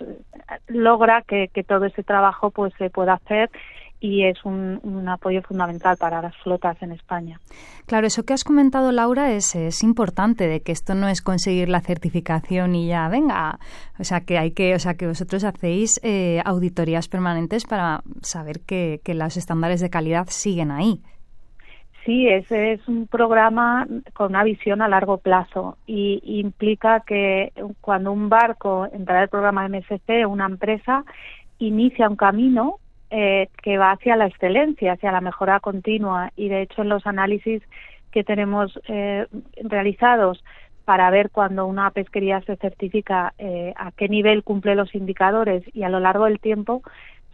[SPEAKER 18] logra que, todo ese trabajo pues se pueda hacer y es un, apoyo fundamental para las flotas en España.
[SPEAKER 17] Claro, eso que has comentado, Laura, es, importante, de que esto no es conseguir la certificación y ya, venga, o sea, que hay que, o sea, que vosotros hacéis eh, auditorías permanentes para saber que los estándares de calidad siguen ahí.
[SPEAKER 18] Sí, ese es un programa con una visión a largo plazo y implica que cuando un barco entra el programa MSC, una empresa inicia un camino eh, que va hacia la excelencia, hacia la mejora continua. Y de hecho en los análisis que tenemos eh, realizados para ver cuando una pesquería se certifica eh, a qué nivel cumple los indicadores y a lo largo del tiempo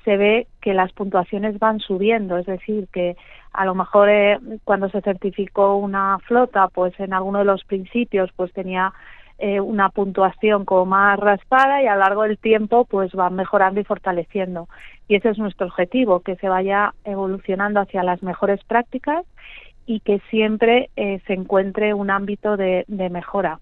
[SPEAKER 18] se ve que las puntuaciones van subiendo, es decir, que a lo mejor eh, cuando se certificó una flota, pues en alguno de los principios pues tenía eh, una puntuación como más raspada y a lo largo del tiempo pues van mejorando y fortaleciendo. Y ese es nuestro objetivo, que se vaya evolucionando hacia las mejores prácticas y que siempre eh, se encuentre un ámbito de mejora.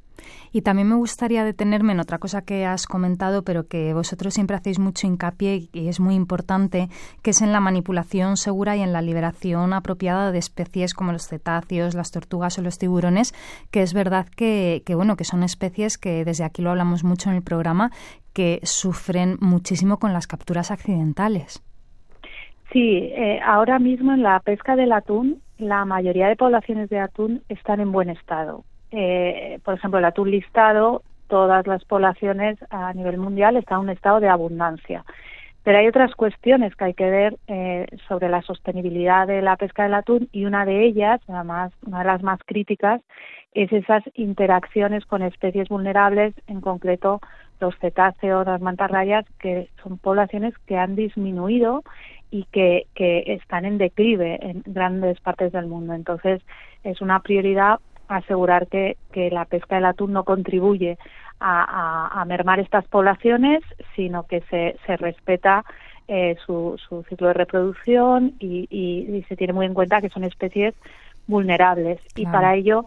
[SPEAKER 17] Y también me gustaría detenerme en otra cosa que has comentado, pero que vosotros siempre hacéis mucho hincapié y es muy importante, que es en la manipulación segura y en la liberación apropiada de especies como los cetáceos, las tortugas o los tiburones, que es verdad que, que bueno, que son especies que desde aquí lo hablamos mucho en el programa, que sufren muchísimo con las capturas accidentales.
[SPEAKER 18] Sí, eh, ahora mismo en la pesca del atún, la mayoría de poblaciones de atún están en buen estado eh, por ejemplo, el atún listado, todas las poblaciones a nivel mundial están en un estado de abundancia. Pero hay otras cuestiones que hay que ver eh, sobre la sostenibilidad de la pesca del atún y una de ellas, además una de las más críticas, es esas interacciones con especies vulnerables, en concreto los cetáceos, las mantarrayas, que son poblaciones que han disminuido y que, que están en declive en grandes partes del mundo. Entonces, es una prioridad asegurar que, que la pesca del atún no contribuye a, a, mermar estas poblaciones, sino que se, se respeta eh, su, su, ciclo de reproducción y, y, se tiene muy en cuenta que son especies vulnerables. Y para ello,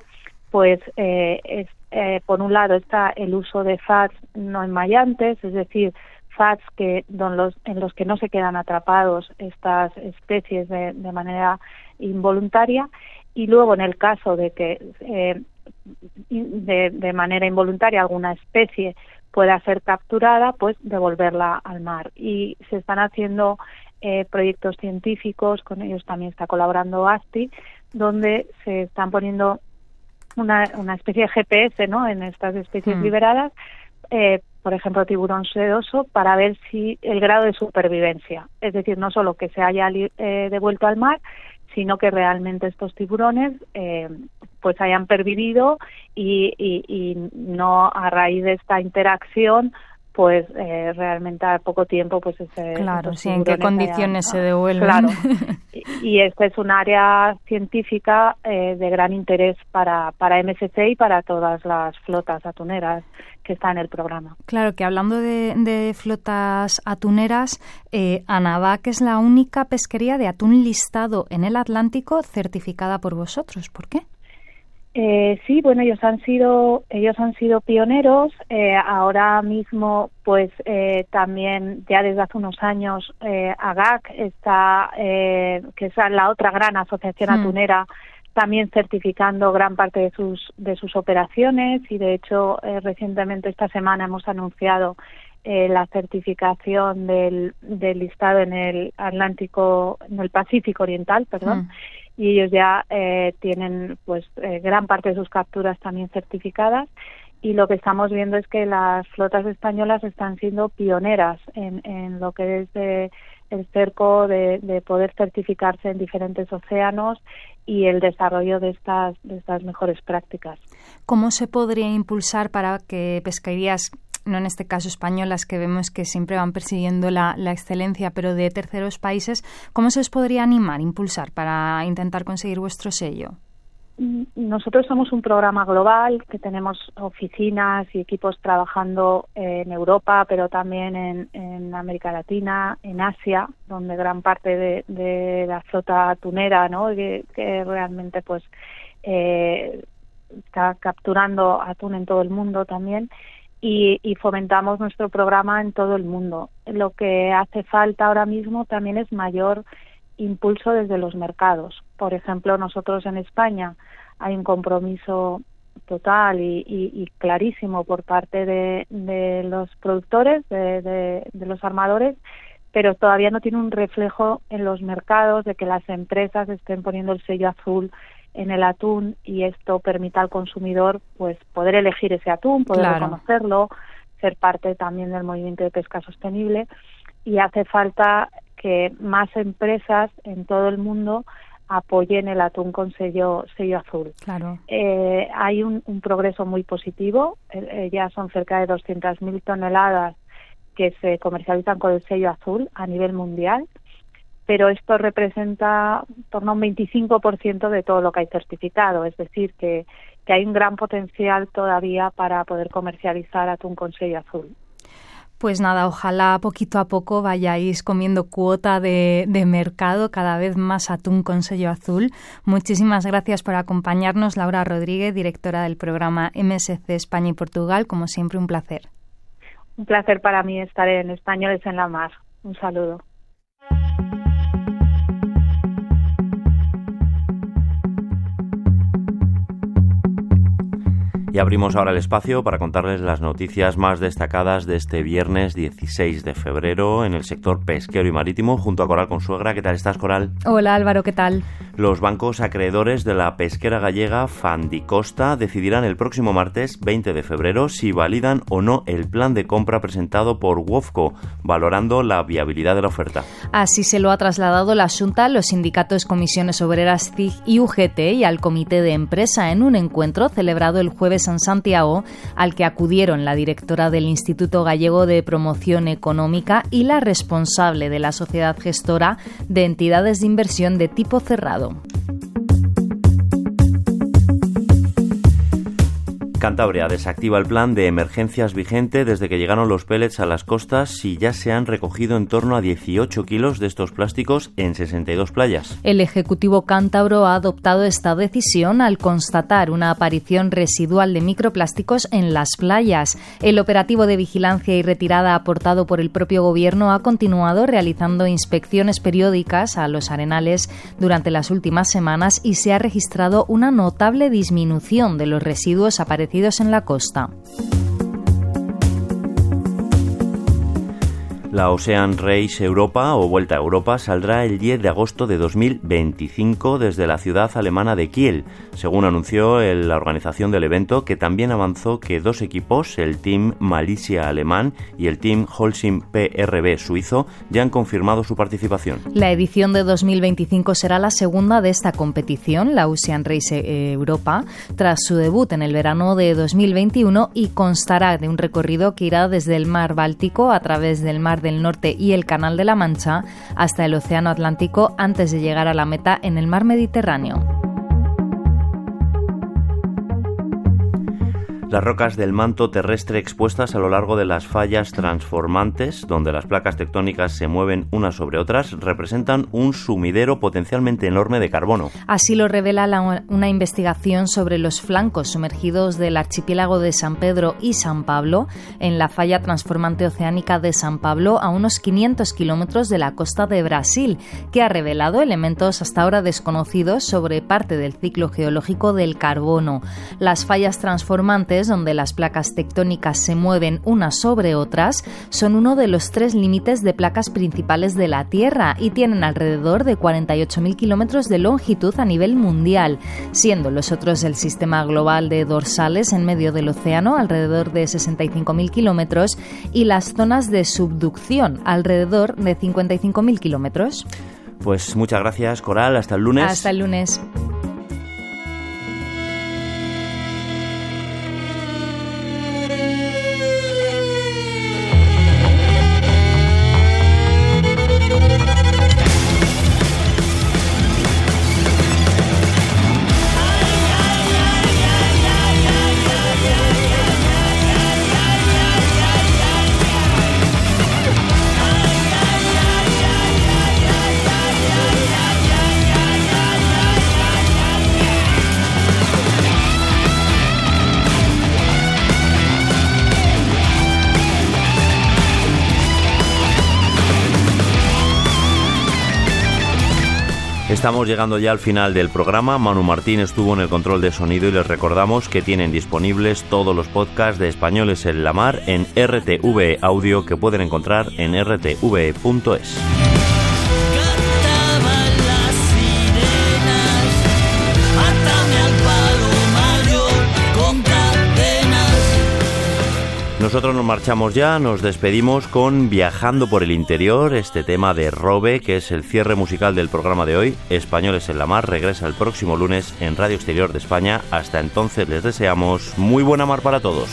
[SPEAKER 18] pues, eh, es, eh, por un lado está el uso de FATs no enmayantes, es decir, FATs que, don los, en los que no se quedan atrapados estas especies de, de manera involuntaria y luego en el caso de que eh, de, manera involuntaria alguna especie pueda ser capturada, pues devolverla al mar. Y se están haciendo eh, proyectos científicos, con ellos también está colaborando ASTI, donde se están poniendo una, una especie de GPS ¿no? en estas especies hmm. liberadas, eh, por ejemplo, tiburón sedoso, para ver si el grado de supervivencia, es decir, no solo que se haya devuelto al mar, sino que realmente estos tiburones eh, pues hayan pervivido y, y, no a raíz de esta interacción pues eh, realmente a poco tiempo pues ese,
[SPEAKER 17] claro sí en qué condiciones se devuelven
[SPEAKER 18] claro y, esta es un área científica eh, de gran interés para para MSC y para todas las flotas atuneras que está en el programa.
[SPEAKER 17] Claro que hablando de, flotas atuneras, eh, Anavac es la única pesquería de atún listado en el Atlántico certificada por vosotros. ¿Por qué?
[SPEAKER 18] Eh, sí, bueno, ellos han sido ellos han sido pioneros. Eh, ahora mismo, pues eh, también ya desde hace unos años, eh, AGAC está, que es la otra gran asociación hmm. atunera, también certificando gran parte de sus, de sus operaciones y de hecho eh, recientemente esta semana hemos anunciado eh, la certificación del, del, listado en el Atlántico, en el Pacífico Oriental, perdón, mm. Y ellos ya eh, tienen pues eh, gran parte de sus capturas también certificadas y lo que estamos viendo es que las flotas españolas están siendo pioneras en, en lo que es de, el cerco de, de, poder certificarse en diferentes océanos y el desarrollo de estas, de estas mejores prácticas.
[SPEAKER 17] ¿Cómo se podría impulsar para que pesquerías no en este caso españolas, que vemos que siempre van persiguiendo la, excelencia, pero de terceros países, ¿cómo se os podría animar, impulsar para intentar conseguir vuestro sello?
[SPEAKER 18] Mm, nosotros somos un programa global que tenemos oficinas y equipos trabajando en Europa, pero también en, América Latina, en Asia, donde gran parte de, la flota tunera, ¿no? que, realmente pues eh, está capturando atún en todo el mundo también y, y, fomentamos nuestro programa en todo el mundo. Lo que hace falta ahora mismo también es mayor impulso desde los mercados. Por ejemplo, nosotros en España hay un compromiso total y, y, clarísimo por parte de, los productores, de, los armadores, pero todavía no tiene un reflejo en los mercados de que las empresas estén poniendo el sello azul en el atún y esto permita al consumidor pues poder elegir ese atún, poder reconocerlo, ser parte también del movimiento de pesca sostenible y hace falta que más empresas en todo el mundo apoyen el atún con sello sello azul.
[SPEAKER 17] Claro.
[SPEAKER 18] Eh, hay un, un, progreso muy positivo, eh, eh ya son cerca de 200.000 toneladas que se comercializan con el sello azul a nivel mundial pero esto representa en torno a un 25% de todo lo que hay certificado, es decir, que, que hay un gran potencial todavía para poder comercializar atún con sello azul.
[SPEAKER 17] Pues nada, ojalá poquito a poco vayáis comiendo cuota de, de, mercado, cada vez más atún con sello azul. Muchísimas gracias por acompañarnos, Laura Rodríguez, directora del programa MSC España y Portugal. Como siempre, un placer.
[SPEAKER 18] Un placer para mí estar en Españoles en la Mar. Un saludo.
[SPEAKER 5] Y abrimos ahora el espacio para contarles las noticias más destacadas de este viernes 16 de febrero en el sector pesquero y marítimo junto a Coral Consuegra. ¿Qué tal estás, Coral?
[SPEAKER 17] Hola, Álvaro, ¿qué tal?
[SPEAKER 5] Los bancos acreedores de la pesquera gallega Fandicosta decidirán el próximo martes 20 de febrero si validan o no el plan de compra presentado por WOFCO, valorando la viabilidad de la oferta.
[SPEAKER 17] Así se lo ha trasladado la Junta a los sindicatos Comisiones Obreras CIG y UGT y al Comité de Empresa en un encuentro celebrado el jueves en Santiago, al que acudieron la directora del Instituto Gallego de Promoción Económica y la responsable de la sociedad gestora de entidades de inversión de tipo cerrado.
[SPEAKER 5] Cantabria desactiva el plan de emergencias vigente desde que llegaron los pellets a las costas y ya se han recogido en torno a 18 kilos de estos plásticos en 62 playas.
[SPEAKER 17] El Ejecutivo cántabro ha adoptado esta decisión al constatar una aparición residual de microplásticos en las playas. El operativo de vigilancia y retirada aportado por el propio Gobierno ha continuado realizando inspecciones periódicas a los arenales durante las últimas semanas y se ha registrado una notable disminución de los residuos aparecidos en la costa.
[SPEAKER 5] La Ocean Race Europa o Vuelta a Europa saldrá el 10 de agosto de 2025 desde la ciudad alemana de Kiel, según anunció la organización del evento, que también avanzó que dos equipos, el Team Malicia alemán y el Team Holcim PRB suizo, ya han confirmado su participación.
[SPEAKER 17] La edición de 2025 será la segunda de esta competición, la Ocean Race Europa, tras su debut en el verano de 2021 y constará de un recorrido que irá desde el mar Báltico a través del mar Norte y el Canal de la Mancha hasta el Océano Atlántico antes de llegar a la meta en el mar Mediterráneo.
[SPEAKER 5] Las rocas del manto terrestre expuestas a lo largo de las fallas transformantes, donde las placas tectónicas se mueven unas sobre otras, representan un sumidero potencialmente enorme de carbono.
[SPEAKER 17] Así lo revela una investigación sobre los flancos sumergidos del archipiélago de San Pedro y San Pablo, en la falla transformante oceánica de San Pablo, a unos 500 kilómetros de la costa de Brasil, que ha revelado elementos hasta ahora desconocidos sobre parte del ciclo geológico del carbono. Las fallas transformantes donde las placas tectónicas se mueven unas sobre otras, son uno de los tres límites de placas principales de la Tierra y tienen alrededor de 48.000 kilómetros de longitud a nivel mundial, siendo los otros el sistema global de dorsales en medio del océano, alrededor de 65.000 kilómetros, y las zonas de subducción, alrededor de 55.000 kilómetros.
[SPEAKER 5] Pues muchas gracias, Coral. Hasta el lunes.
[SPEAKER 17] Hasta el lunes.
[SPEAKER 5] Estamos llegando ya al final del programa. Manu Martín estuvo en el control de sonido y les recordamos que tienen disponibles todos los podcasts de Españoles en la Mar en RTV Audio que pueden encontrar en rtv.es. Nosotros nos marchamos ya, nos despedimos con Viajando por el Interior, este tema de Robe, que es el cierre musical del programa de hoy. Españoles en la Mar regresa el próximo lunes en Radio Exterior de España. Hasta entonces les deseamos muy buena mar para todos.